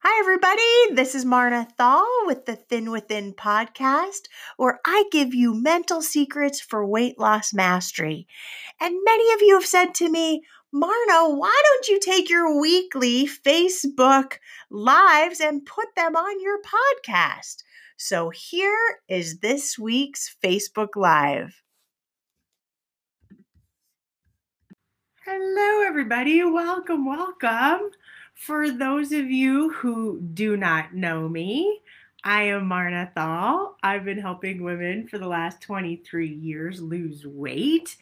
Hi, everybody. This is Marna Thall with the Thin Within podcast, where I give you mental secrets for weight loss mastery. And many of you have said to me, Marna, why don't you take your weekly Facebook lives and put them on your podcast? So here is this week's Facebook Live. Hello, everybody. Welcome, welcome. For those of you who do not know me, I am Marna Thall. I've been helping women for the last 23 years lose weight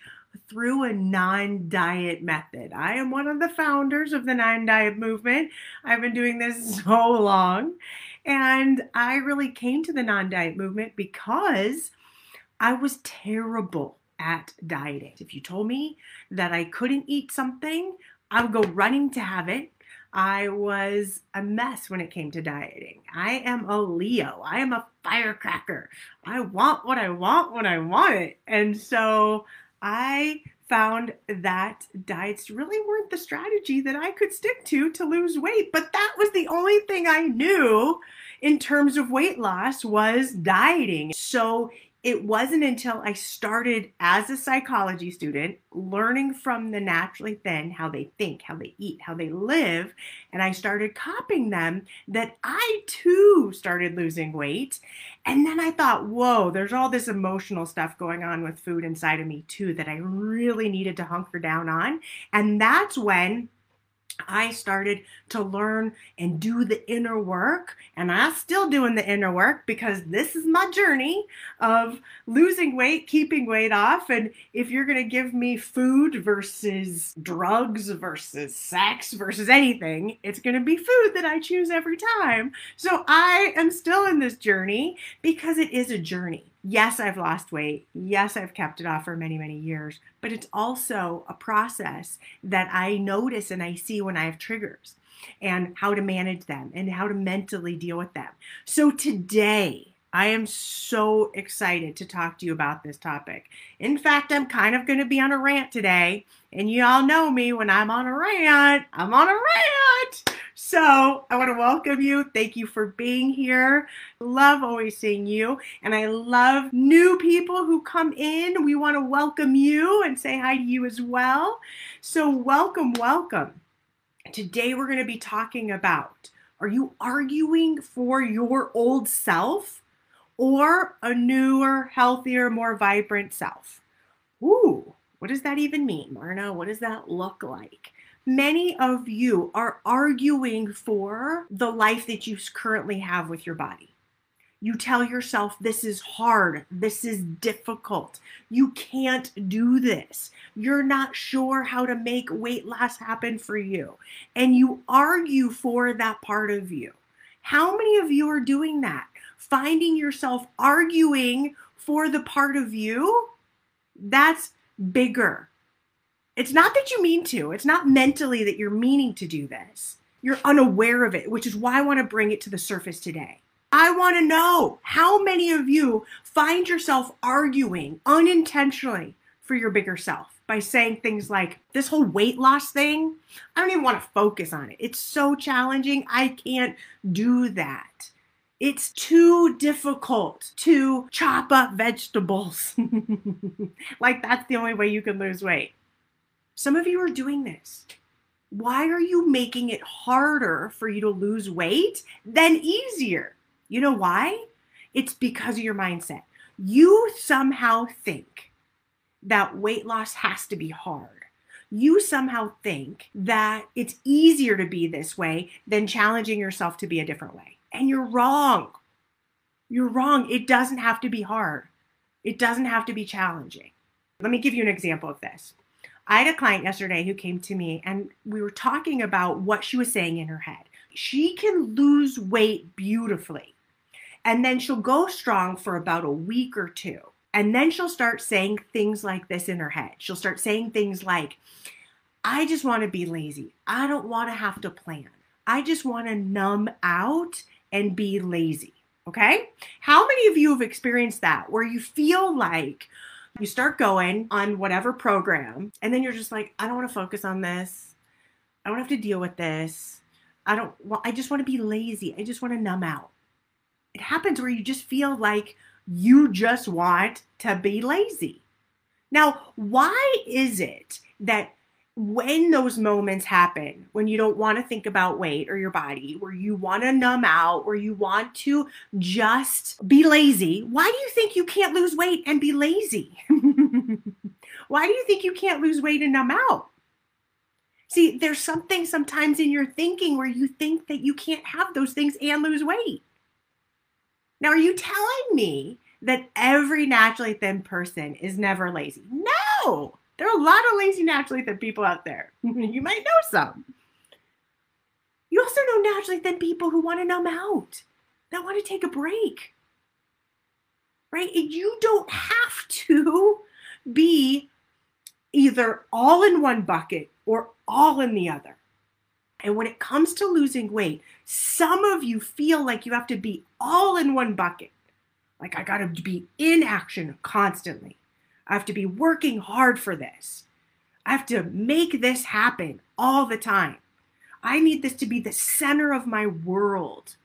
through a non diet method. I am one of the founders of the non diet movement. I've been doing this so long. And I really came to the non diet movement because I was terrible at dieting. If you told me that I couldn't eat something, I would go running to have it I was a mess when it came to dieting. I am a Leo. I am a firecracker. I want what I want when I want it. And so I found that diets really weren't the strategy that I could stick to to lose weight. But that was the only thing I knew in terms of weight loss was dieting. So it wasn't until I started as a psychology student, learning from the naturally thin how they think, how they eat, how they live, and I started copying them, that I too started losing weight. And then I thought, whoa, there's all this emotional stuff going on with food inside of me too that I really needed to hunker down on. And that's when I started to learn and do the inner work, and I'm still doing the inner work because this is my journey of losing weight, keeping weight off. And if you're going to give me food versus drugs versus sex versus anything, it's going to be food that I choose every time. So I am still in this journey because it is a journey yes, I've lost weight. Yes, I've kept it off for many, many years. But it's also a process that I notice and I see when I have triggers and how to manage them and how to mentally deal with them. So today, I am so excited to talk to you about this topic. In fact, I'm kind of going to be on a rant today. And you all know me when I'm on a rant, I'm on a rant. So I want to welcome you. Thank you for being here. Love always seeing you. And I love new people who come in. We want to welcome you and say hi to you as well. So, welcome, welcome. Today we're going to be talking about are you arguing for your old self? or a newer, healthier, more vibrant self. Ooh, what does that even mean, Marna? What does that look like? Many of you are arguing for the life that you currently have with your body. You tell yourself, this is hard, this is difficult, you can't do this, you're not sure how to make weight loss happen for you. And you argue for that part of you. How many of you are doing that? finding yourself arguing for the part of you, that's bigger. It's not that you mean to, it's not mentally that you're meaning to do this. You're unaware of it, which is why I want to bring it to the surface today. I want to know how many of you find yourself arguing unintentionally for your bigger self by saying things like, This whole weight loss thing, I don't even want to focus on it. It's so challenging. I can't do that. It's too difficult to chop up vegetables. like, that's the only way you can lose weight. Some of you are doing this. Why are you making it harder for you to lose weight than easier? You know why? It's because of your mindset. You somehow think that weight loss has to be hard you somehow think that it's easier to be this way than challenging yourself to be a different way. And you're wrong. You're wrong. It doesn't have to be hard, it doesn't have to be challenging. Let me give you an example of this. I had a client yesterday who came to me and we were talking about what she was saying in her head. She can lose weight beautifully. And then she'll go strong for about a week or two. And then she'll start saying things like this in her head. She'll start saying things like, I just want to be lazy. I don't want to have to plan. I just want to numb out and be lazy. Okay. How many of you have experienced that where you feel like you start going on whatever program and then you're just like, I don't want to focus on this. I don't have to deal with this. I don't well, I just want to be lazy. I just want to numb out. It happens where you just feel like you just want to be lazy. Now, why is it that when those moments happen, when you don't want to think about weight or your body, where you want to numb out, where you want to just be lazy, why do you think you can't lose weight and be lazy? why do you think you can't lose weight and numb out? See, there's something sometimes in your thinking where you think that you can't have those things and lose weight. Now, are you telling me that every naturally thin person is never lazy? No there are a lot of lazy naturally thin people out there. you might know some. You also know naturally thin people who want to numb out, that want to take a break. Right? You don't have to be either all in one bucket or all in the other. And when it comes to losing weight, some of you feel like you have to be all in one bucket. Like I got to be in action constantly. I have to be working hard for this. I have to make this happen all the time. I need this to be the center of my world.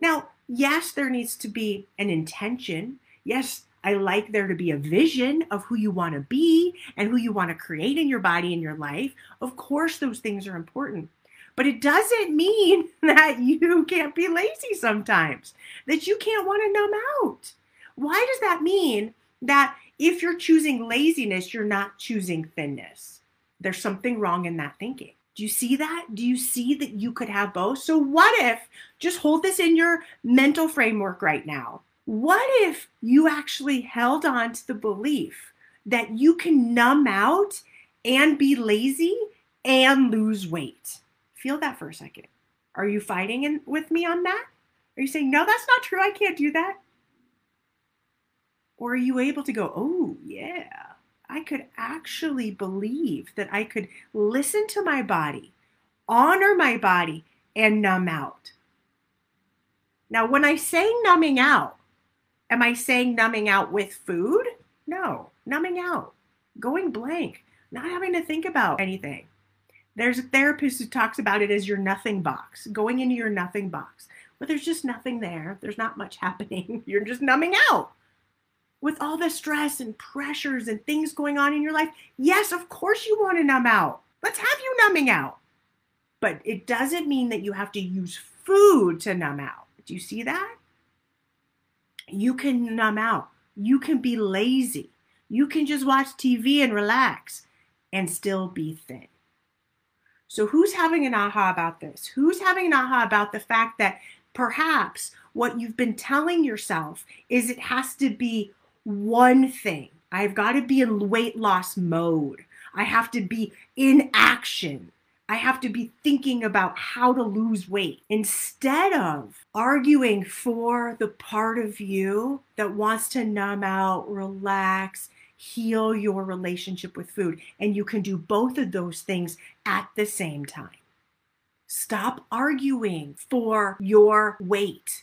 Now, yes, there needs to be an intention. Yes, I like there to be a vision of who you want to be and who you want to create in your body and your life. Of course, those things are important. But it doesn't mean that you can't be lazy sometimes, that you can't want to numb out. Why does that mean that if you're choosing laziness, you're not choosing thinness. There's something wrong in that thinking. Do you see that? Do you see that you could have both? So, what if, just hold this in your mental framework right now. What if you actually held on to the belief that you can numb out and be lazy and lose weight? Feel that for a second. Are you fighting in, with me on that? Are you saying, no, that's not true? I can't do that? Or are you able to go, oh, yeah, I could actually believe that I could listen to my body, honor my body, and numb out? Now, when I say numbing out, am I saying numbing out with food? No, numbing out, going blank, not having to think about anything. There's a therapist who talks about it as your nothing box, going into your nothing box. But there's just nothing there. There's not much happening. You're just numbing out with all the stress and pressures and things going on in your life, yes, of course you want to numb out. Let's have you numbing out. But it doesn't mean that you have to use food to numb out. Do you see that? You can numb out. You can be lazy. You can just watch TV and relax and still be thin. So, who's having an aha about this? Who's having an aha about the fact that perhaps what you've been telling yourself is it has to be one thing. I've got to be in weight loss mode. I have to be in action. I have to be thinking about how to lose weight instead of arguing for the part of you that wants to numb out, relax, heal your relationship with food. And you can do both of those things at the same time. Stop arguing for your weight,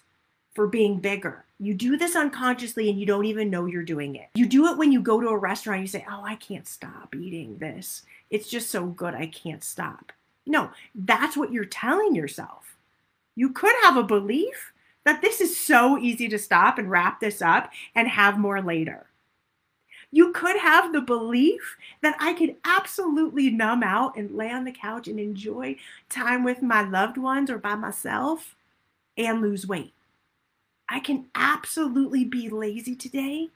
for being bigger. You do this unconsciously and you don't even know you're doing it. You do it when you go to a restaurant, you say, Oh, I can't stop eating this. It's just so good, I can't stop. No, that's what you're telling yourself. You could have a belief that this is so easy to stop and wrap this up and have more later. You could have the belief that I could absolutely numb out and lay on the couch and enjoy time with my loved ones or by myself and lose weight. I can absolutely be lazy today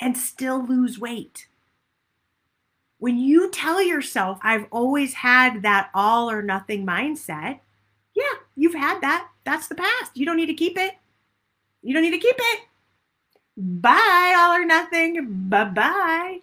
and still lose weight. When you tell yourself, I've always had that all or nothing mindset, yeah, you've had that. That's the past. You don't need to keep it. You don't need to keep it. Bye, all or nothing. Bye bye.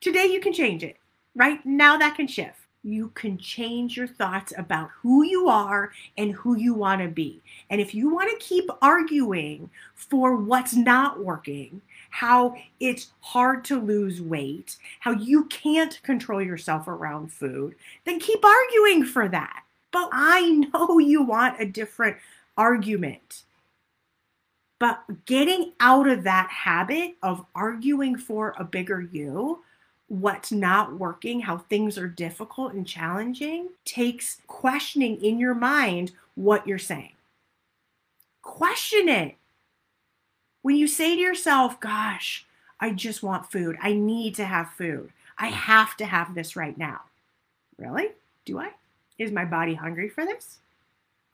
Today you can change it. Right now, that can shift you can change your thoughts about who you are and who you want to be. And if you want to keep arguing for what's not working, how it's hard to lose weight, how you can't control yourself around food, then keep arguing for that. But I know you want a different argument. But getting out of that habit of arguing for a bigger you what's not working, how things are difficult and challenging, takes questioning in your mind what you're saying. Question it. When you say to yourself, gosh, I just want food, I need to have food, I have to have this right now. Really? Do I? Is my body hungry for this?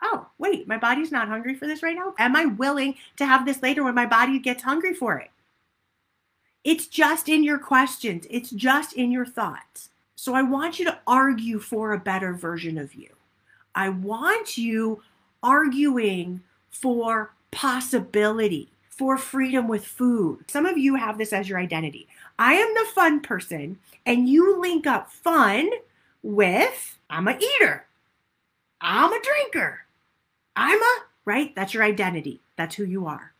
Oh, wait, my body's not hungry for this right now. Am I willing to have this later when my body gets hungry for it? It's just in your questions, it's just in your thoughts. So I want you to argue for a better version of you. I want you arguing for possibility, for freedom with food. Some of you have this as your identity. I am the fun person, and you link up fun with I'm a eater, I'm a drinker, I'm a, right? That's your identity. That's who you are.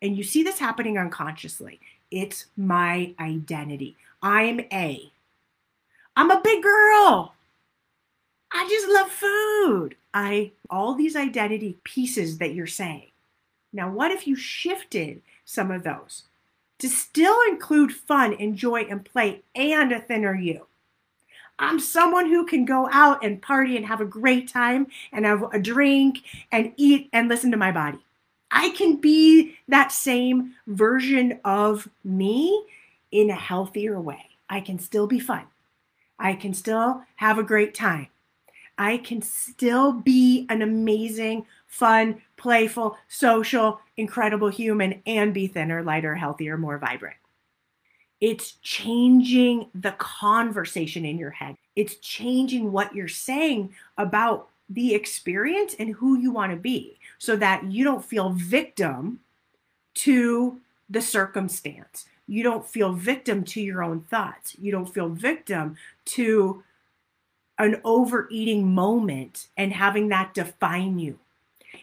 And you see this happening unconsciously. It's my identity. I'm A. I'm a big girl. I just love food. I all these identity pieces that you're saying. Now, what if you shifted some of those to still include fun and joy and play and a thinner you? I'm someone who can go out and party and have a great time and have a drink and eat and listen to my body. I can be that same version of me in a healthier way. I can still be fun. I can still have a great time. I can still be an amazing, fun, playful, social, incredible human and be thinner, lighter, healthier, more vibrant. It's changing the conversation in your head. It's changing what you're saying about the experience and who you want to be so that you don't feel victim to the circumstance. You don't feel victim to your own thoughts. You don't feel victim to an overeating moment and having that define you.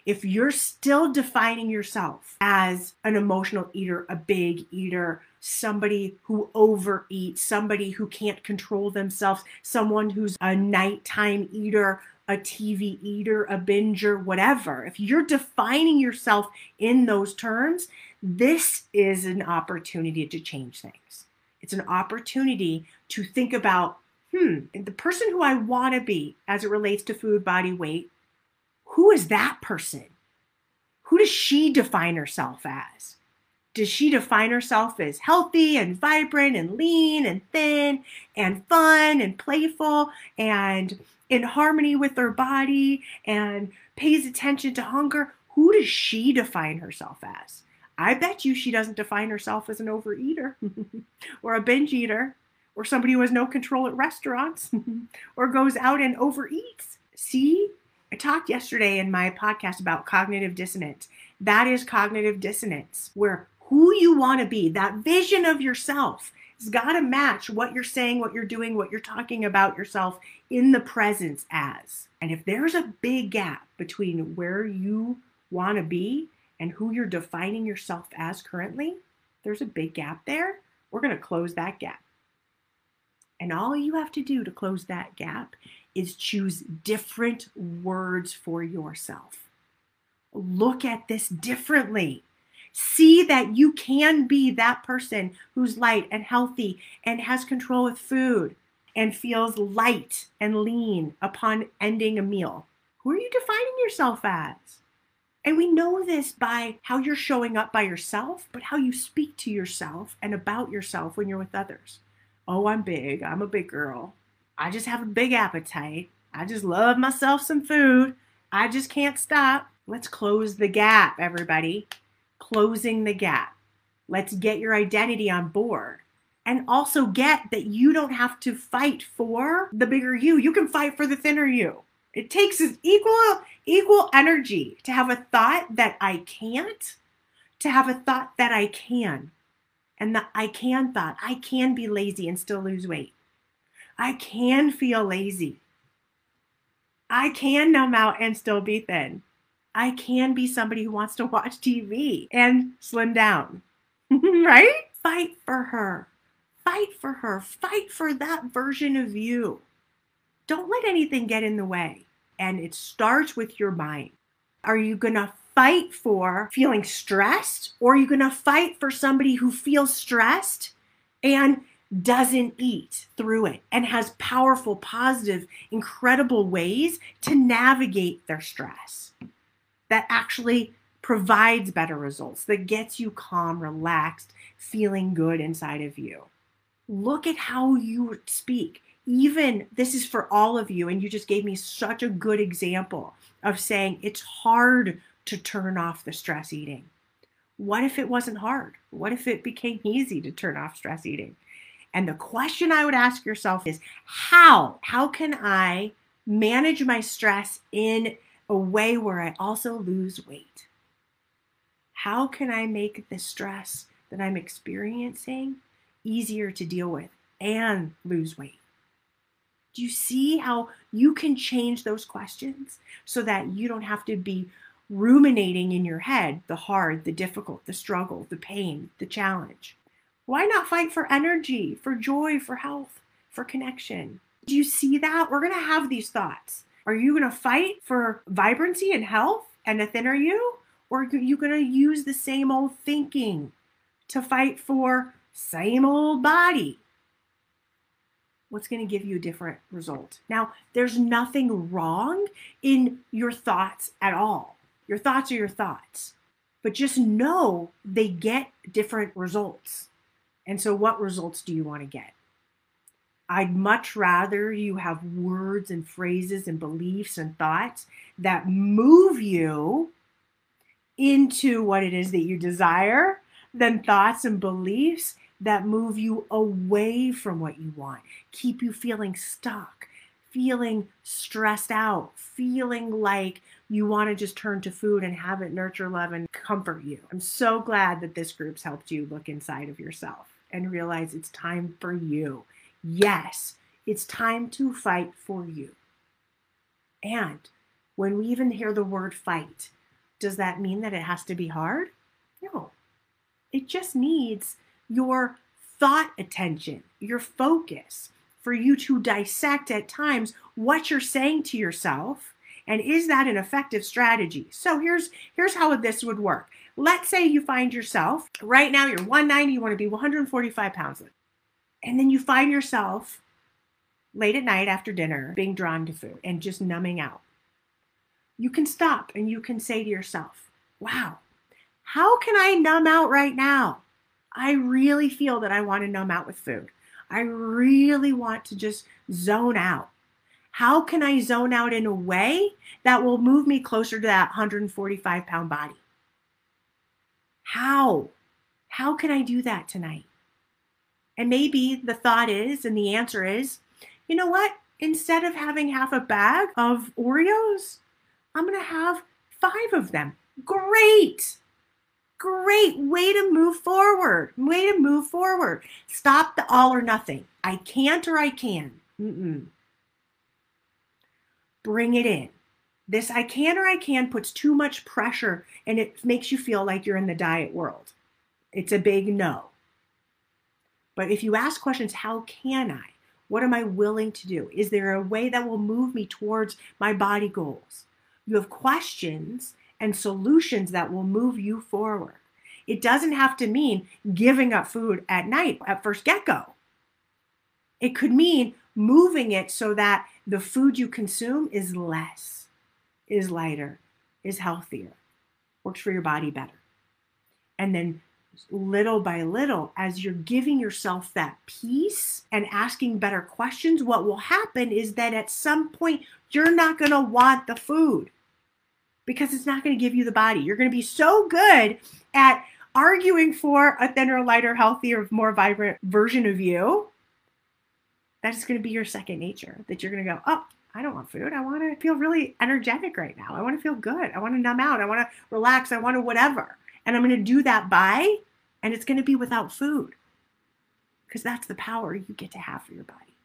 If you're still defining yourself as an emotional eater, a big eater, somebody who overeats, somebody who can't control themselves, someone who's a nighttime eater, a TV eater, a binger, whatever, if you're defining yourself in those terms, this is an opportunity to change things. It's an opportunity to think about, hmm, the person who I want to be as it relates to food, body, weight, who is that person? Who does she define herself as? Does she define herself as healthy and vibrant and lean and thin and fun and playful and in harmony with her body and pays attention to hunger, who does she define herself as? I bet you she doesn't define herself as an overeater or a binge eater or somebody who has no control at restaurants or goes out and overeats. See, I talked yesterday in my podcast about cognitive dissonance. That is cognitive dissonance, where who you want to be, that vision of yourself, it's got to match what you're saying, what you're doing, what you're talking about yourself in the presence as. And if there's a big gap between where you want to be and who you're defining yourself as currently, there's a big gap there. We're going to close that gap. And all you have to do to close that gap is choose different words for yourself. Look at this differently. See that you can be that person who's light and healthy and has control with food and feels light and lean upon ending a meal. Who are you defining yourself as? And we know this by how you're showing up by yourself, but how you speak to yourself and about yourself when you're with others. Oh, I'm big. I'm a big girl. I just have a big appetite. I just love myself some food. I just can't stop. Let's close the gap, everybody closing the gap. Let's get your identity on board. And also get that you don't have to fight for the bigger you. You can fight for the thinner you. It takes equal equal energy to have a thought that I can't, to have a thought that I can. And the I can thought, I can be lazy and still lose weight. I can feel lazy. I can numb out and still be thin. I can be somebody who wants to watch TV and slim down, right? Fight for her. Fight for her. Fight for that version of you. Don't let anything get in the way. And it starts with your mind. Are you going to fight for feeling stressed or are you going to fight for somebody who feels stressed and doesn't eat through it and has powerful, positive, incredible ways to navigate their stress that actually provides better results, that gets you calm, relaxed, feeling good inside of you. Look at how you speak. Even this is for all of you, and you just gave me such a good example of saying it's hard to turn off the stress eating. What if it wasn't hard? What if it became easy to turn off stress eating? And the question I would ask yourself is how? How can I manage my stress in a way where I also lose weight? How can I make the stress that I'm experiencing easier to deal with and lose weight? Do you see how you can change those questions so that you don't have to be ruminating in your head the hard, the difficult, the struggle, the pain, the challenge? Why not fight for energy, for joy, for health, for connection? Do you see that? We're going to have these thoughts. Are you going to fight for vibrancy and health and a thinner you? Or are you going to use the same old thinking to fight for same old body? What's going to give you a different result? Now, there's nothing wrong in your thoughts at all. Your thoughts are your thoughts, but just know they get different results. And so, what results do you want to get? I'd much rather you have words and phrases and beliefs and thoughts that move you into what it is that you desire than thoughts and beliefs that move you away from what you want, keep you feeling stuck, feeling stressed out, feeling like you want to just turn to food and have it nurture, love, and comfort you. I'm so glad that this group's helped you look inside of yourself and realize it's time for you. Yes, it's time to fight for you. And when we even hear the word fight, does that mean that it has to be hard? No. It just needs your thought attention, your focus for you to dissect at times what you're saying to yourself and is that an effective strategy so here's here's how this would work let's say you find yourself right now you're 190 you want to be 145 pounds and then you find yourself late at night after dinner being drawn to food and just numbing out you can stop and you can say to yourself wow how can i numb out right now I really feel that I want to numb out with food. I really want to just zone out. How can I zone out in a way that will move me closer to that 145 pound body? How? How can I do that tonight? And maybe the thought is, and the answer is, you know what? Instead of having half a bag of Oreos, I'm going to have five of them. Great. Great way to move forward. Way to move forward. Stop the all or nothing. I can't or I can. Mm-mm. Bring it in. This I can or I can puts too much pressure and it makes you feel like you're in the diet world. It's a big no. But if you ask questions, how can I? What am I willing to do? Is there a way that will move me towards my body goals? You have questions and solutions that will move you forward. It doesn't have to mean giving up food at night at first get go. It could mean moving it so that the food you consume is less, is lighter, is healthier, works for your body better. And then little by little, as you're giving yourself that peace and asking better questions, what will happen is that at some point you're not going to want the food because it's not going to give you the body. You're going to be so good at arguing for a thinner, lighter, healthier, more vibrant version of you. That's going to be your second nature that you're going to go, oh, I don't want food. I want to feel really energetic right now. I want to feel good. I want to numb out. I want to relax. I want to whatever. And I'm going to do that by, and it's going to be without food because that's the power you get to have for your body.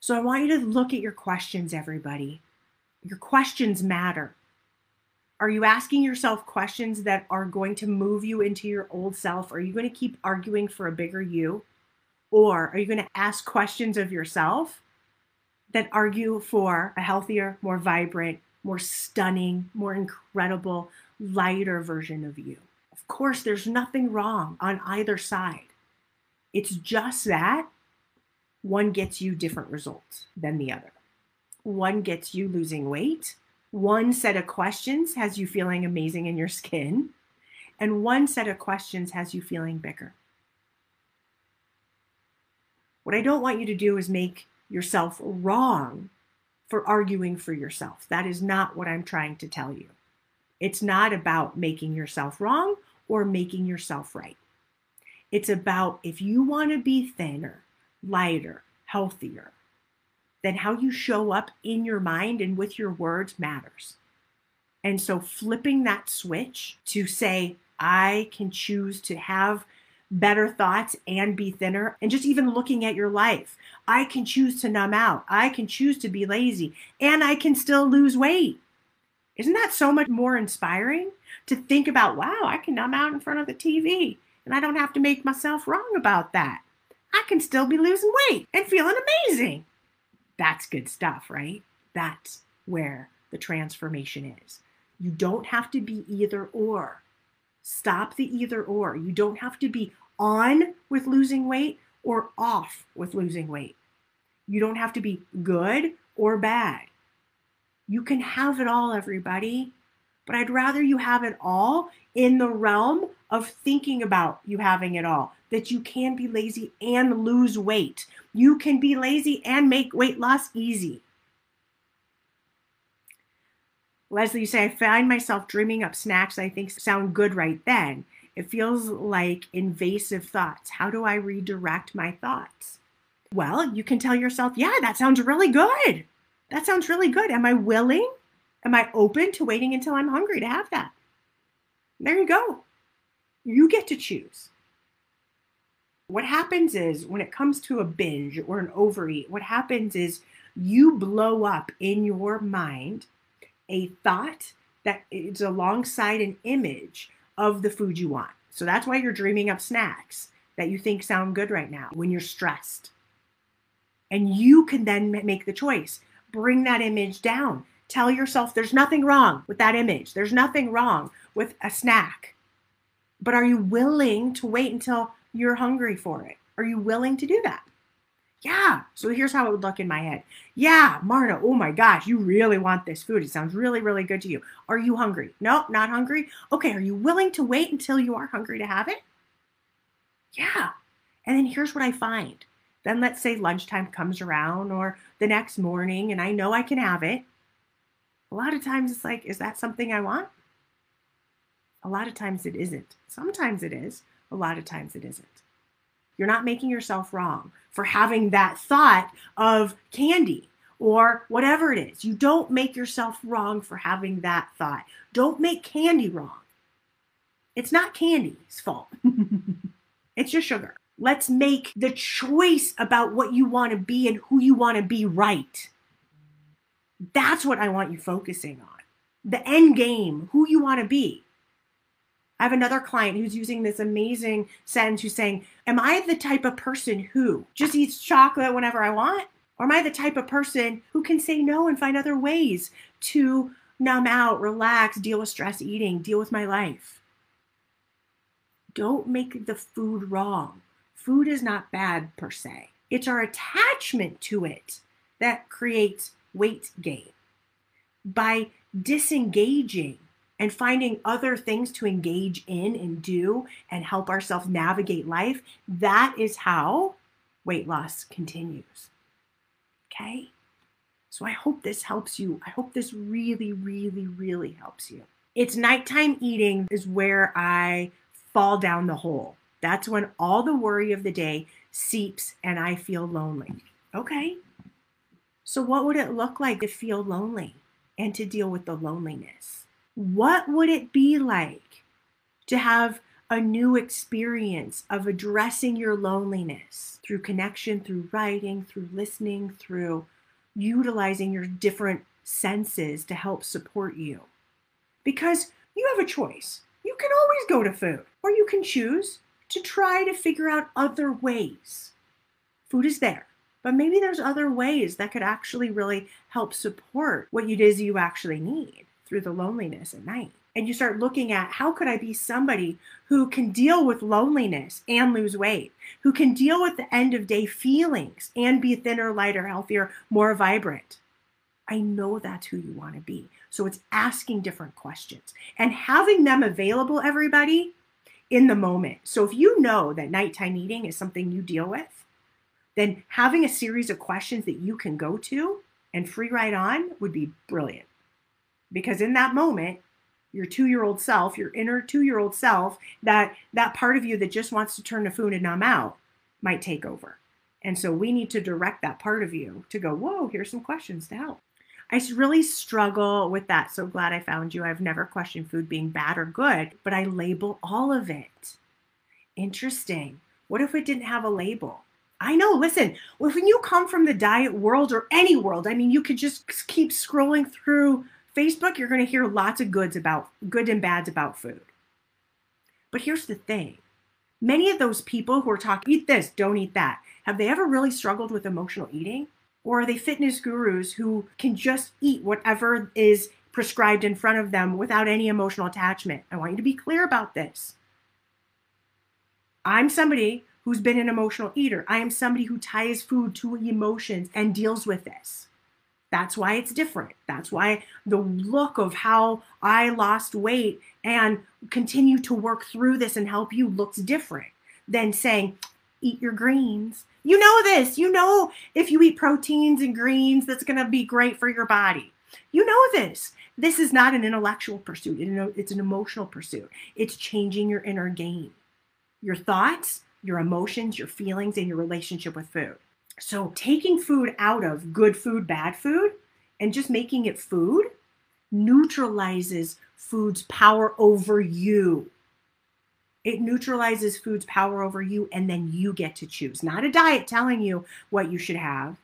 So I want you to look at your questions, everybody. Your questions matter. Are you asking yourself questions that are going to move you into your old self? Are you going to keep arguing for a bigger you? Or are you going to ask questions of yourself that argue for a healthier, more vibrant, more stunning, more incredible, lighter version of you? Of course, there's nothing wrong on either side. It's just that one gets you different results than the other. One gets you losing weight. One set of questions has you feeling amazing in your skin. And one set of questions has you feeling bigger. What I don't want you to do is make yourself wrong for arguing for yourself. That is not what I'm trying to tell you. It's not about making yourself wrong or making yourself right. It's about if you want to be thinner, lighter, healthier, then how you show up in your mind and with your words matters. And so flipping that switch to say, I can choose to have better thoughts and be thinner, and just even looking at your life. I can choose to numb out. I can choose to be lazy, and I can still lose weight. Isn't that so much more inspiring to think about, wow, I can numb out in front of the TV and I don't have to make myself wrong about that. I can still be losing weight and feeling amazing. That's good stuff, right? That's where the transformation is. You don't have to be either or. Stop the either or. You don't have to be on with losing weight or off with losing weight. You don't have to be good or bad. You can have it all, everybody. But I'd rather you have it all in the realm of thinking about you having it all, that you can be lazy and lose weight. You can be lazy and make weight loss easy. Leslie, you say, I find myself dreaming up snacks I think sound good right then. It feels like invasive thoughts. How do I redirect my thoughts? Well, you can tell yourself, yeah, that sounds really good. That sounds really good. Am I willing? Am I open to waiting until I'm hungry to have that? There you go. You get to choose. What happens is when it comes to a binge or an overeat, what happens is you blow up in your mind a thought that is alongside an image of the food you want. So that's why you're dreaming up snacks that you think sound good right now when you're stressed. And you can then make the choice. Bring that image down. Tell yourself there's nothing wrong with that image. There's nothing wrong with a snack. But are you willing to wait until you're hungry for it? Are you willing to do that? Yeah. So here's how it would look in my head. Yeah, Marna, oh my gosh, you really want this food. It sounds really, really good to you. Are you hungry? No, not hungry. Okay, are you willing to wait until you are hungry to have it? Yeah. And then here's what I find. Then let's say lunchtime comes around or the next morning and I know I can have it. A lot of times it's like, is that something I want? A lot of times it isn't. Sometimes it is. A lot of times it isn't. You're not making yourself wrong for having that thought of candy or whatever it is. You don't make yourself wrong for having that thought. Don't make candy wrong. It's not candy's fault, it's your sugar. Let's make the choice about what you want to be and who you want to be right. That's what I want you focusing on. The end game, who you want to be. I have another client who's using this amazing sentence who's saying, Am I the type of person who just eats chocolate whenever I want? Or am I the type of person who can say no and find other ways to numb out, relax, deal with stress eating, deal with my life? Don't make the food wrong. Food is not bad per se, it's our attachment to it that creates weight gain. By disengaging and finding other things to engage in and do and help ourselves navigate life, that is how weight loss continues. Okay? So I hope this helps you. I hope this really, really, really helps you. It's nighttime eating is where I fall down the hole. That's when all the worry of the day seeps and I feel lonely. Okay. So, what would it look like to feel lonely and to deal with the loneliness? what would it be like to have a new experience of addressing your loneliness through connection, through writing, through listening, through utilizing your different senses to help support you? Because you have a choice. You can always go to food, or you can choose to try to figure out other ways. Food is there, but maybe there's other ways that could actually really help support what it is you actually need through the loneliness at night. And you start looking at how could I be somebody who can deal with loneliness and lose weight, who can deal with the end of day feelings and be thinner, lighter, healthier, more vibrant. I know that's who you want to be. So it's asking different questions and having them available, everybody, in the moment. So if you know that nighttime eating is something you deal with, then having a series of questions that you can go to and free ride on would be brilliant. Because in that moment, your two-year-old self, your inner two-year-old self, that that part of you that just wants to turn the food and numb out might take over. And so we need to direct that part of you to go, whoa, here's some questions to help. I really struggle with that. So glad I found you. I've never questioned food being bad or good, but I label all of it. Interesting. What if it didn't have a label? I know, listen, when you come from the diet world or any world, I mean, you could just keep scrolling through Facebook, you're going to hear lots of goods about good and bads about food. But here's the thing many of those people who are talking, eat this, don't eat that, have they ever really struggled with emotional eating? Or are they fitness gurus who can just eat whatever is prescribed in front of them without any emotional attachment? I want you to be clear about this. I'm somebody who's been an emotional eater. I am somebody who ties food to emotions and deals with this. That's why it's different. That's why the look of how I lost weight and continue to work through this and help you looks different than saying, eat your greens. You know this. You know if you eat proteins and greens, that's going to be great for your body. You know this. This is not an intellectual pursuit, it's an emotional pursuit. It's changing your inner game, your thoughts, your emotions, your feelings, and your relationship with food. So, taking food out of good food, bad food, and just making it food neutralizes food's power over you. It neutralizes food's power over you, and then you get to choose. Not a diet telling you what you should have.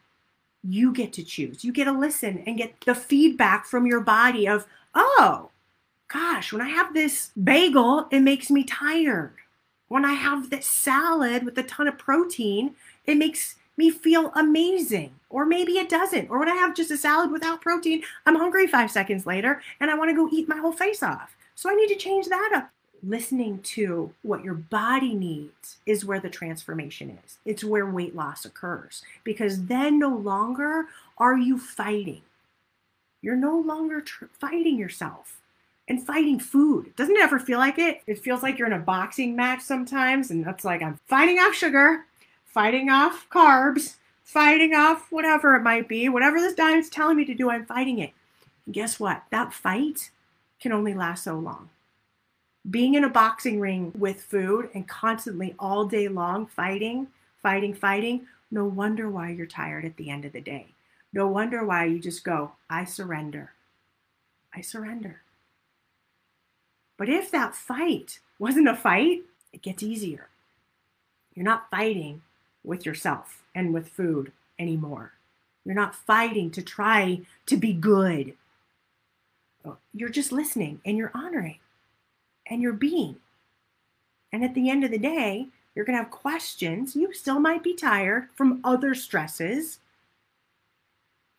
You get to choose. You get to listen and get the feedback from your body of, oh, gosh, when I have this bagel, it makes me tired. When I have this salad with a ton of protein, it makes me feel amazing. Or maybe it doesn't. Or when I have just a salad without protein, I'm hungry five seconds later and I want to go eat my whole face off. So I need to change that up. Listening to what your body needs is where the transformation is. It's where weight loss occurs because then no longer are you fighting. You're no longer tr- fighting yourself and fighting food. Doesn't it ever feel like it? It feels like you're in a boxing match sometimes, and that's like I'm fighting off sugar, fighting off carbs, fighting off whatever it might be, whatever this diet's telling me to do, I'm fighting it. And guess what? That fight can only last so long. Being in a boxing ring with food and constantly all day long fighting, fighting, fighting, no wonder why you're tired at the end of the day. No wonder why you just go, I surrender. I surrender. But if that fight wasn't a fight, it gets easier. You're not fighting with yourself and with food anymore. You're not fighting to try to be good. You're just listening and you're honoring and you're being. And at the end of the day, you're going to have questions. You still might be tired from other stresses.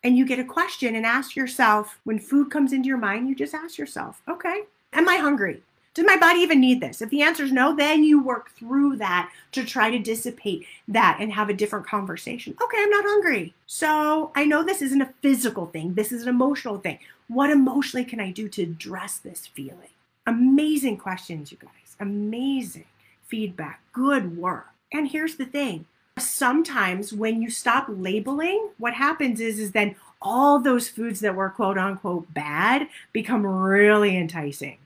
And you get a question and ask yourself when food comes into your mind, you just ask yourself, okay, am I hungry? Does my body even need this? If the answer is no, then you work through that to try to dissipate that and have a different conversation. Okay, I'm not hungry. So I know this isn't a physical thing, this is an emotional thing. What emotionally can I do to address this feeling? Amazing questions, you guys. Amazing feedback. Good work. And here's the thing sometimes when you stop labeling, what happens is, is then all those foods that were quote unquote bad become really enticing.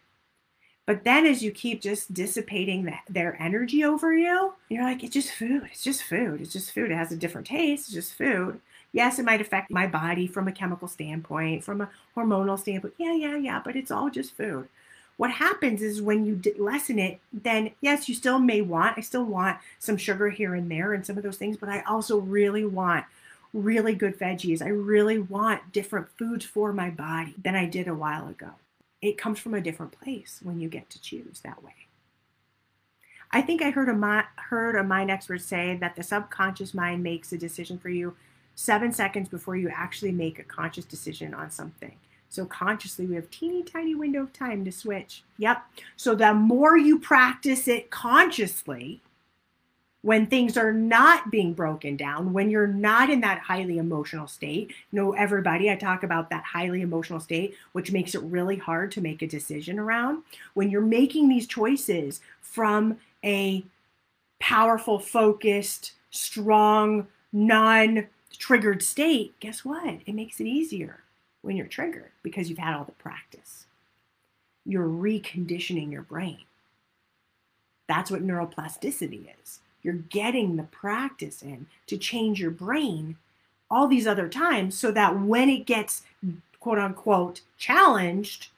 But then as you keep just dissipating the, their energy over you, you're like, it's just food. It's just food. It's just food. It has a different taste. It's just food. Yes, it might affect my body from a chemical standpoint, from a hormonal standpoint. Yeah, yeah, yeah, but it's all just food. What happens is when you lessen it, then yes, you still may want, I still want some sugar here and there and some of those things, but I also really want really good veggies. I really want different foods for my body than I did a while ago it comes from a different place when you get to choose that way. I think I heard a heard a mind expert say that the subconscious mind makes a decision for you seven seconds before you actually make a conscious decision on something. So consciously, we have teeny tiny window of time to switch. Yep. So the more you practice it consciously, when things are not being broken down, when you're not in that highly emotional state, you know, everybody, I talk about that highly emotional state, which makes it really hard to make a decision around. When you're making these choices from a powerful, focused, strong, non triggered state, guess what? It makes it easier when you're triggered because you've had all the practice. You're reconditioning your brain. That's what neuroplasticity is you're getting the practice in to change your brain all these other times so that when it gets quote unquote challenged,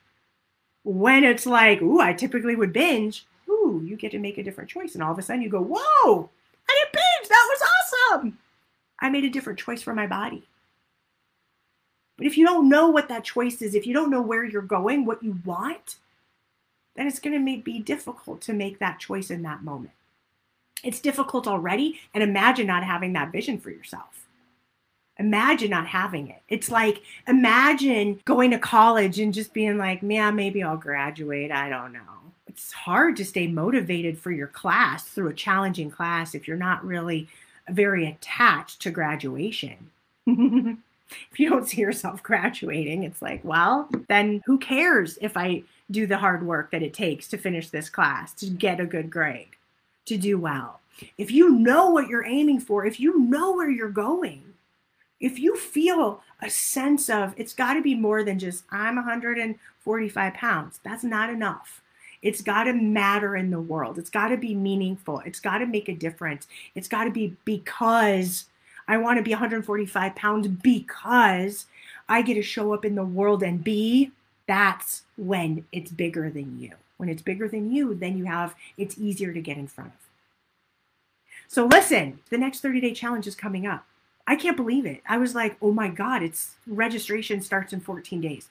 when it's like, ooh, I typically would binge, ooh, you get to make a different choice. And all of a sudden you go, whoa, I didn't binge. That was awesome. I made a different choice for my body. But if you don't know what that choice is, if you don't know where you're going, what you want, then it's going to be difficult to make that choice in that moment. It's difficult already. And imagine not having that vision for yourself. Imagine not having it. It's like, imagine going to college and just being like, man, maybe I'll graduate. I don't know. It's hard to stay motivated for your class through a challenging class if you're not really very attached to graduation. if you don't see yourself graduating, it's like, well, then who cares if I do the hard work that it takes to finish this class, to get a good grade? to do well. If you know what you're aiming for, if you know where you're going, if you feel a sense of it's got to be more than just I'm 145 pounds, that's not enough. It's got to matter in the world. It's got to be meaningful. It's got to make a difference. It's got to be because I want to be 145 pounds because I get to show up in the world and be. That's when it's bigger than you. When it's bigger than you, then you have, it's easier to get in front of. So listen, the next 30 day challenge is coming up. I can't believe it. I was like, oh my God, it's registration starts in 14 days.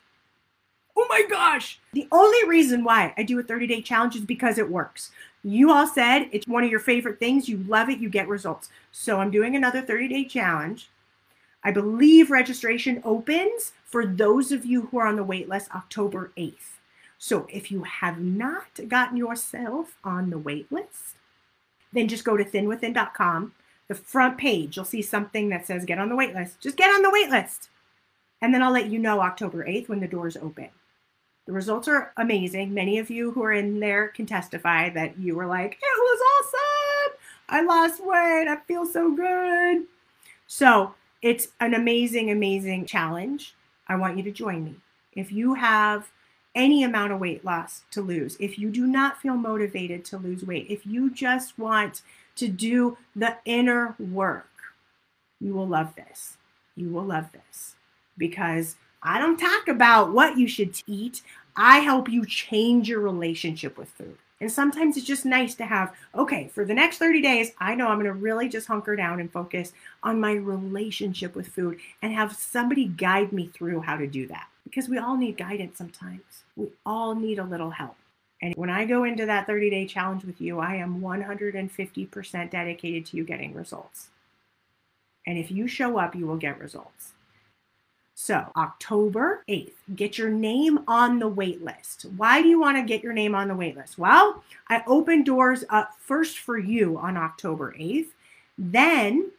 My gosh. The only reason why I do a 30 day challenge is because it works. You all said it's one of your favorite things. You love it. You get results. So I'm doing another 30 day challenge. I believe registration opens for those of you who are on the wait list October 8th. So if you have not gotten yourself on the wait list, then just go to thinwithin.com. The front page, you'll see something that says get on the wait list. Just get on the wait list. And then I'll let you know October 8th when the doors open. The results are amazing. Many of you who are in there can testify that you were like, it was awesome. I lost weight. I feel so good. So it's an amazing, amazing challenge. I want you to join me. If you have any amount of weight loss to lose, if you do not feel motivated to lose weight, if you just want to do the inner work, you will love this. You will love this because I don't talk about what you should eat. I help you change your relationship with food. And sometimes it's just nice to have, okay, for the next 30 days, I know I'm going to really just hunker down and focus on my relationship with food and have somebody guide me through how to do that because we all need guidance sometimes. We all need a little help. And when I go into that 30 day challenge with you, I am 150% dedicated to you getting results. And if you show up, you will get results. So, October 8th, get your name on the wait list. Why do you want to get your name on the wait list? Well, I open doors up first for you on October 8th. Then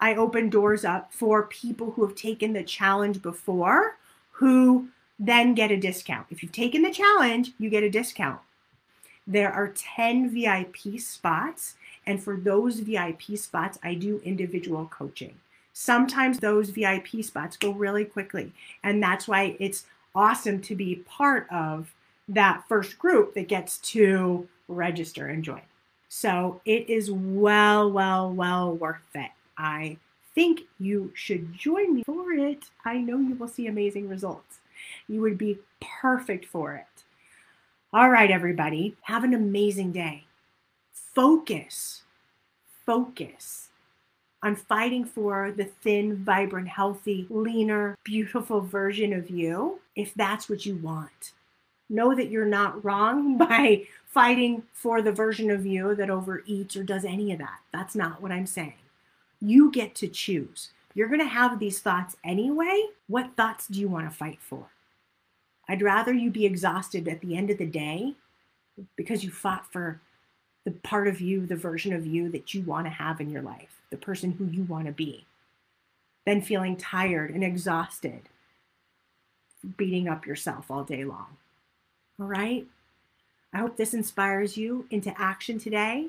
I open doors up for people who have taken the challenge before who then get a discount. If you've taken the challenge, you get a discount. There are 10 VIP spots, and for those VIP spots, I do individual coaching. Sometimes those VIP spots go really quickly, and that's why it's awesome to be part of that first group that gets to register and join. So it is well, well, well worth it. I think you should join me for it. I know you will see amazing results. You would be perfect for it. All right, everybody, have an amazing day. Focus, focus on fighting for the thin, vibrant, healthy, leaner, beautiful version of you if that's what you want. Know that you're not wrong by fighting for the version of you that overeats or does any of that. That's not what I'm saying. You get to choose. You're going to have these thoughts anyway. What thoughts do you want to fight for? I'd rather you be exhausted at the end of the day because you fought for the part of you, the version of you that you want to have in your life, the person who you want to be, than feeling tired and exhausted, beating up yourself all day long. All right? I hope this inspires you into action today.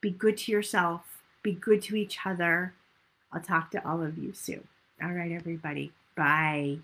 Be good to yourself, be good to each other. I'll talk to all of you soon. All right, everybody. Bye.